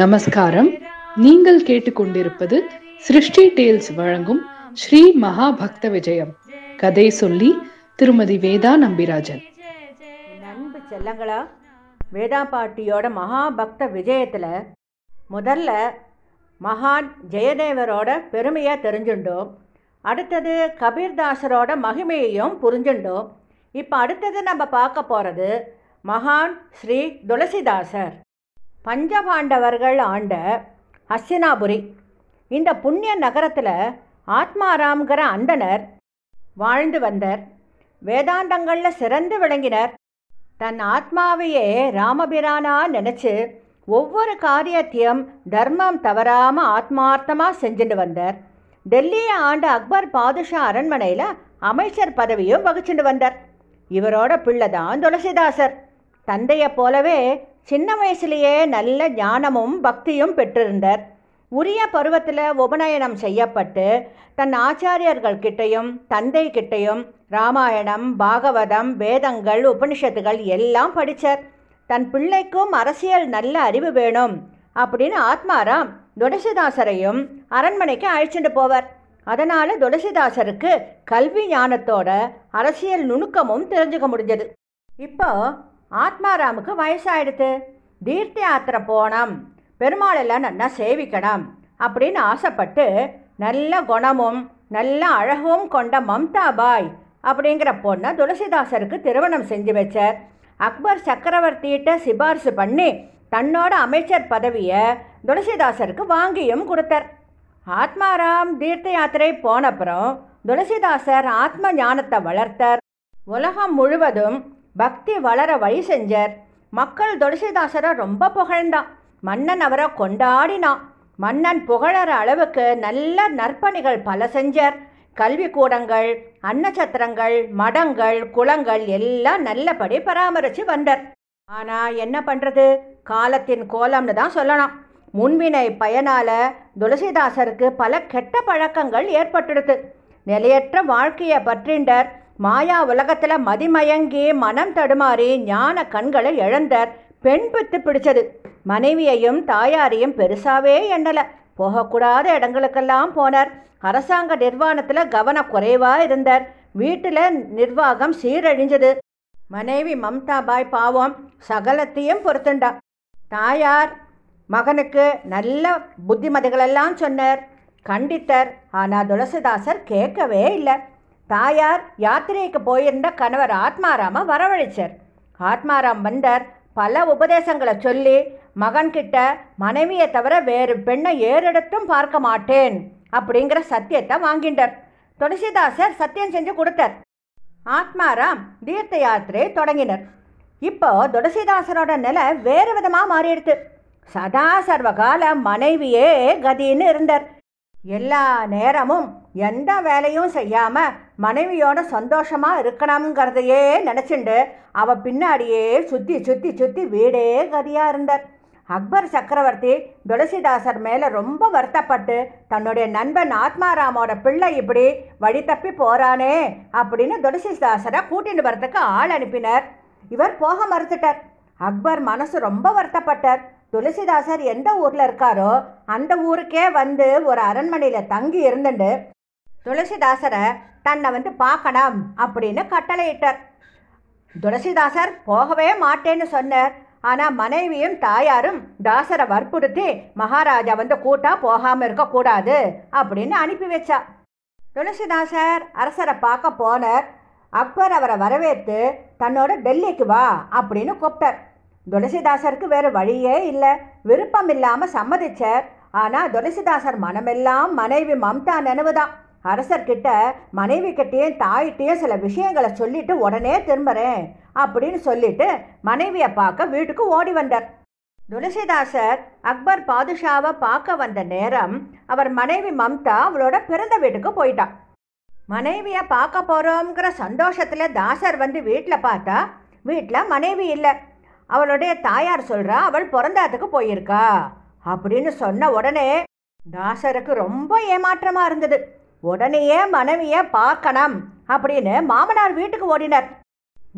நமஸ்காரம். நீங்கள் கேட்டுக்கொண்டிருப்பது சிருஷ்டி டேல்ஸ் வழங்கும் ஸ்ரீ மகா பக்த விஜயம். கதை சொல்லி திருமதி வேதா நம்பிராஜன். அன்பு செல்லங்களா வேதா பாட்டியோட மகாபக்த விஜயத்தில் முதல்ல மகான் ஜெயதேவரோட பெருமையை தெரிஞ்சுட்டோம் அடுத்தது கபீர்தாசரோட மகிமையையும் புரிஞ்சுட்டோம் இப்போ அடுத்தது நம்ம பார்க்க போகிறது மகான் ஸ்ரீ துளசிதாசர். பஞ்சபாண்டவர்கள் ஆண்ட ஹஸ்தினாபுரி இந்த புண்ணிய நகரத்தில் ஆத்மாராம்கிற அந்தனர் வாழ்ந்து வந்தார். வேதாந்தங்களில் சிறந்து விளங்கினர். தன் ஆத்மாவையே ராமபிரானா நினச்சி ஒவ்வொரு காரியத்தையும் தர்மம் தவறாமல் ஆத்மார்த்தமாக செஞ்சுட்டு வந்தார். டெல்லியை ஆண்ட அக்பர் பாதுஷா அரண்மனையில் அமைச்சர் பதவியும் வகிச்சுட்டு வந்தார். இவரோட பிள்ளை தான் துளசிதாசர். தந்தையை போலவே சின்ன வயசுலேயே நல்ல ஞானமும் பக்தியும் பெற்றிருந்தார். உரிய பருவத்தில் உபநயனம் செய்யப்பட்டு தன் ஆச்சாரியர்கள் கிட்டையும் தந்தை கிட்டையும் ராமாயணம் பாகவதம் வேதங்கள் உபனிஷத்துகள் எல்லாம் படித்தார் தன் பிள்ளைக்கும் அரசியல் நல்ல அறிவு வேணும் அப்படின்னு ஆத்மாராம் துளசிதாசரையும் அரண்மனைக்கு அழைச்சிட்டு போவார். அதனால் துளசிதாசருக்கு கல்வி ஞானத்தோட அரசியல் நுணுக்கமும் தெரிஞ்சுக்க முடிஞ்சது. இப்போ ஆத்மாராமுக்கு வயசாயிடுத்து. தீர்த்த யாத்திரை போனோம் பெருமாளெல்லாம் நல்லா சேவிக்கணும் அப்படின்னு ஆசைப்பட்டு நல்ல குணமும் நல்ல அழகும் கொண்ட மம்தா பாய் அப்படிங்கிற பொண்ணை துளசிதாசருக்கு திருமணம் செஞ்சு வச்சார். அக்பர் சக்கரவர்த்திகிட்ட சிபாரிசு பண்ணி தன்னோட அமைச்சர் பதவியை துளசிதாசருக்கு வாங்கியும் கொடுத்தார். ஆத்மாராம் தீர்த்த யாத்திரை போனப்புறம் துளசிதாசர் ஆத்ம ஞானத்தை வளர்த்தார். உலகம் முழுவதும் பக்தி வளர வழி செஞ்சார். மக்கள் துளசிதாசரை ரொம்ப புகழ்ந்தான் மன்னன் அவரை கொண்டாடினான் மன்னன் புகழற அளவுக்கு நல்ல நற்பணிகள் பல செஞ்சார். கல்வி கூடங்கள் அன்னச்சத்திரங்கள் மடங்கள் குளங்கள் எல்லாம் நல்லபடி பராமரித்து வந்தார். ஆனால் என்ன பண்ணுறது காலத்தின் கோலம்னு தான் சொல்லணும். முன்வினை பயனால துளசிதாசருக்கு பல கெட்ட பழக்கங்கள் ஏற்பட்டுடுது நிலையற்ற வாழ்க்கையை பற்றிண்டர். மாயா உலகத்தில் மதிமயங்கி மனம் தடுமாறி ஞான கண்களை இழந்தார் பெண் பித்து பிடிச்சது. மனைவியையும் தாயாரையும் பெருசாவே எண்ணலை. போகக்கூடாத இடங்களுக்கெல்லாம் போனார். அரசாங்க நிர்வாணத்தில் கவனம் குறைவாக இருந்தார். வீட்டில் நிர்வாகம் சீரழிஞ்சது. மனைவி மம்தா பாய் பாவம் சகலத்தையும் பொறுத்துண்டா. தாயார் மகனுக்கு நல்ல புத்திமதிகளெல்லாம் சொன்னார். கண்டித்தார். ஆனால் துளசிதாசர் கேட்கவே இல்லை. தாயார் யாத்திரைக்கு போயிருந்த கணவர் ஆத்மாராம வரவழைச்சார். ஆத்மாராம் வந்தார். பல உபதேசங்களை சொல்லி மகன்கிட்ட மனைவியை தவிர வேறு பெண்ணை ஏறெடுத்தும் பார்க்க மாட்டேன் அப்படிங்கிற சத்தியத்தை வாங்கிண்டார் துளசிதாசர் சத்தியம் செஞ்சு கொடுத்தார். ஆத்மாராம் தீர்த்த யாத்திரை தொடங்கினர். இப்போ துளசிதாசரோட நிலை வேறு விதமாக மாறிடுது சதா சர்வகால மனைவியே கதின்னு இருந்தார். எல்லா நேரமும் எந்த வேலையும் செய்யாமல் மனைவியோட சந்தோஷமாக இருக்கணுங்கிறதையே நினச்சிண்டு அவள் பின்னாடியே சுற்றி சுற்றி சுற்றி வீடே கதியாக இருந்தார். அக்பர் சக்கரவர்த்தி துளசிதாசர் மேலே ரொம்ப வருத்தப்பட்டு தன்னுடைய நண்பன் ஆத்மாராமோட பிள்ளை இப்படி வழி தப்பி போகிறானே அப்படின்னு துளசிதாசரை கூட்டிட்டு வரத்துக்கு ஆள் அனுப்பினர். இவர் போக மறுத்துட்டார். அக்பர் மனசு ரொம்ப வருத்தப்பட்டார். துளசிதாசர் எந்த ஊரில் இருக்காரோ அந்த ஊருக்கே வந்து ஒரு அரண்மனையில் தங்கி இருந்துட்டு துளசிதாசரை தன்னை வந்து பார்க்கணும் அப்படின்னு கட்டளையிட்டார். துளசிதாசர் போகவே மாட்டேன்னு சொன்னார். ஆனால் மனைவியும் தாயாரும் தாசரை வற்புறுத்தி மகாராஜா வந்து கூட்டா போகாமல் இருக்கக்கூடாது அப்படின்னு அனுப்பி வச்சா. துளசிதாசர் அரசரை பார்க்க போனார். அக்பர் அவரை வரவேற்று தன்னோட டெல்லிக்கு வா அப்படின்னு கூப்பிட்டார். துளசிதாசருக்கு வேறு வழியே இல்லை. விருப்பம் இல்லாமல் சம்மதிச்சார். ஆனால் துளசிதாசர் மனமெல்லாம் மனைவி மம்தா நினைவுதான். அரசர்கிட்ட மனைவி கிட்டேயும் தாயிட்டையும் சில விஷயங்களை சொல்லிட்டு உடனே திரும்புகிறேன் அப்படின்னு சொல்லிட்டு மனைவியை பார்க்க வீட்டுக்கு ஓடி வந்தார். துளசிதாசர் அக்பர் பாதுஷாவை பார்க்க வந்த நேரம் அவர் மனைவி மம்தா அவளோட பிறந்த வீட்டுக்கு போயிட்டான் மனைவியை பார்க்க போகிறோங்கிற சந்தோஷத்தில் தாசர் வந்து வீட்டில் பார்த்தா வீட்டில் மனைவி இல்லை. அவளுடைய தாயார் சொல்கிறா அவள் பிறந்தாத்துக்கு போயிருக்கா. அப்படின்னு சொன்ன உடனே தாசருக்கு ரொம்ப ஏமாற்றமாக இருந்தது. உடனேயே மனைவியை பார்க்கணும் அப்படின்னு மாமனார் வீட்டுக்கு ஓடினர்.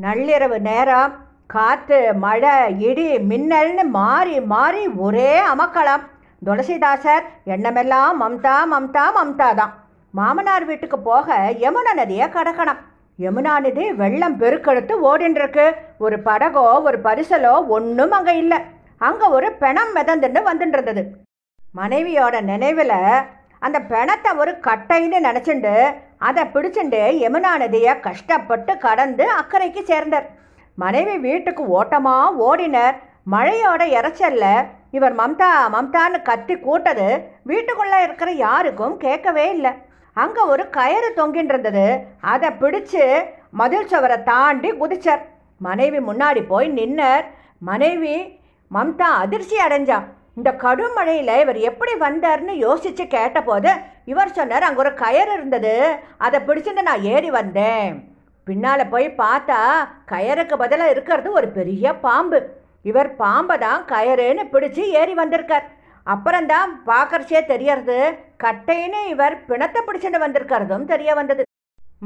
நள்ளிரவு நேரம் காற்று மழை இடி மின்னல்னு மாறி மாறி ஒரே அமக்களம் துளசிதாசர் எண்ணமெல்லாம் மம்தா மம்தா மம்தா தான். மாமனார் வீட்டுக்கு போக யமுனா நதியை கடக்கணும். யமுனா நதி வெள்ளம் பெருக்கெடுத்து ஓடின்றிருக்கு. ஒரு படகோ ஒரு பரிசலோ ஒன்றும் அங்கே இல்லை. அங்கே ஒரு பிணம் மிதந்துன்னு வந்துட்டு இருந்தது மனைவியோட நினைவில் அந்த பிணத்தை ஒரு கட்டைன்னு நினச்சிண்டு அதை பிடிச்சிண்டு யமுனா நதியை கஷ்டப்பட்டு கடந்து அக்கறைக்கு சேர்ந்தார். மனைவி வீட்டுக்கு ஓட்டமாக ஓடினர். மழையோட இறைச்சல்ல இவர் மம்தா மம்தான்னு கத்தி கூட்டது வீட்டுக்குள்ளே இருக்கிற யாருக்கும் கேட்கவே இல்லை. அங்கே ஒரு கயிறு தொங்கின்னு இருந்தது அதை பிடிச்சு மதில் சுவரை தாண்டி குதிச்சார். மனைவி முன்னாடி போய் நின்னர். மனைவி மம்தா அதிர்ச்சி அடைஞ்சா. இந்த கடும் மழையில் இவர் எப்படி வந்தார்னு யோசித்து கேட்டபோது இவர் சொன்னார் அங்கே ஒரு கயிறு இருந்தது. அதை பிடிச்சிட்டு நான் ஏறி வந்தேன். பின்னால் போய் பார்த்தா கயருக்கு பதிலாக இருக்கிறது ஒரு பெரிய பாம்பு. இவர் பாம்பை தான் கயறுன்னு பிடிச்சி ஏறி வந்திருக்கார். அப்புறம்தான் பார்க்கறச்சே தெரியறது கட்டைன்னு இவர் பிணத்தை பிடிச்சிட்டு வந்திருக்கிறதும் தெரிய வந்தது.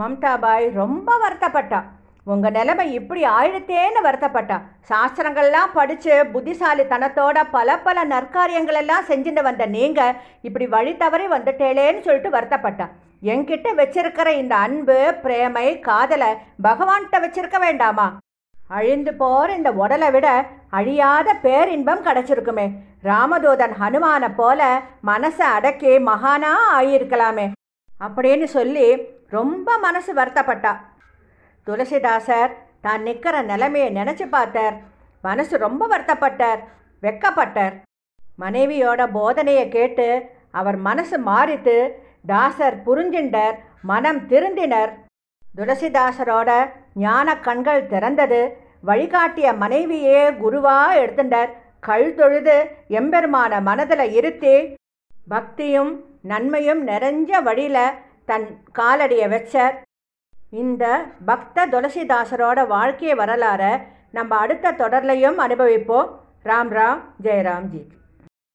மம்தா பாய் ரொம்ப வருத்தப்பட்டா உங்கள் நிலைமை இப்படி ஆயிடுத்தேன்னு வருத்தப்பட்டா. சாஸ்திரங்கள்லாம் படித்து புத்திசாலித்தனத்தோட பல பல நற்காரியங்களெல்லாம் செஞ்சுட்டு வந்த நீங்கள் இப்படி வழி தவறி வந்துட்டேளேன்னு சொல்லிட்டு வருத்தப்பட்டா. என்கிட்ட வச்சிருக்கிற இந்த அன்பு பிரேமை காதலை பகவான்கிட்ட வச்சிருக்க வேண்டாமா? அழிந்து போகிற இந்த உடலை விட அழியாத பேரின்பம் கிடச்சிருக்குமே. ராமதூதன் ஹனுமானை போல மனசை அடக்கி மகானா ஆகியிருக்கலாமே அப்படின்னு சொல்லி ரொம்ப மனசு வருத்தப்பட்டா. துளசிதாசர் தான் நிற்கிற நிலைமையை நினச்சி பார்த்தார். மனசு ரொம்ப வருத்தப்பட்டார் வெக்கப்பட்டார். மனைவியோட போதனையை கேட்டு அவர் மனசு மாறித்து தாசர் புரிஞ்சின்றர் மனம் திருந்தினர். துளசிதாசரோட ஞான கண்கள் திறந்தது. வழிகாட்டிய மனைவியே குருவா எடுத்துட்டார் கல் தொழுது எம்பெருமான மனதில் இருத்தி பக்தியும் நன்மையும் நிறைஞ்ச வழியில் தன் காலடியை வச்சார். இந்த பக்த துளசிதாசரோட வாழ்க்கை வரலாறை நம்ம அடுத்த தொடர்லையும் அனுபவிப்போம். ராம் ராம் ஜெயராம்ஜி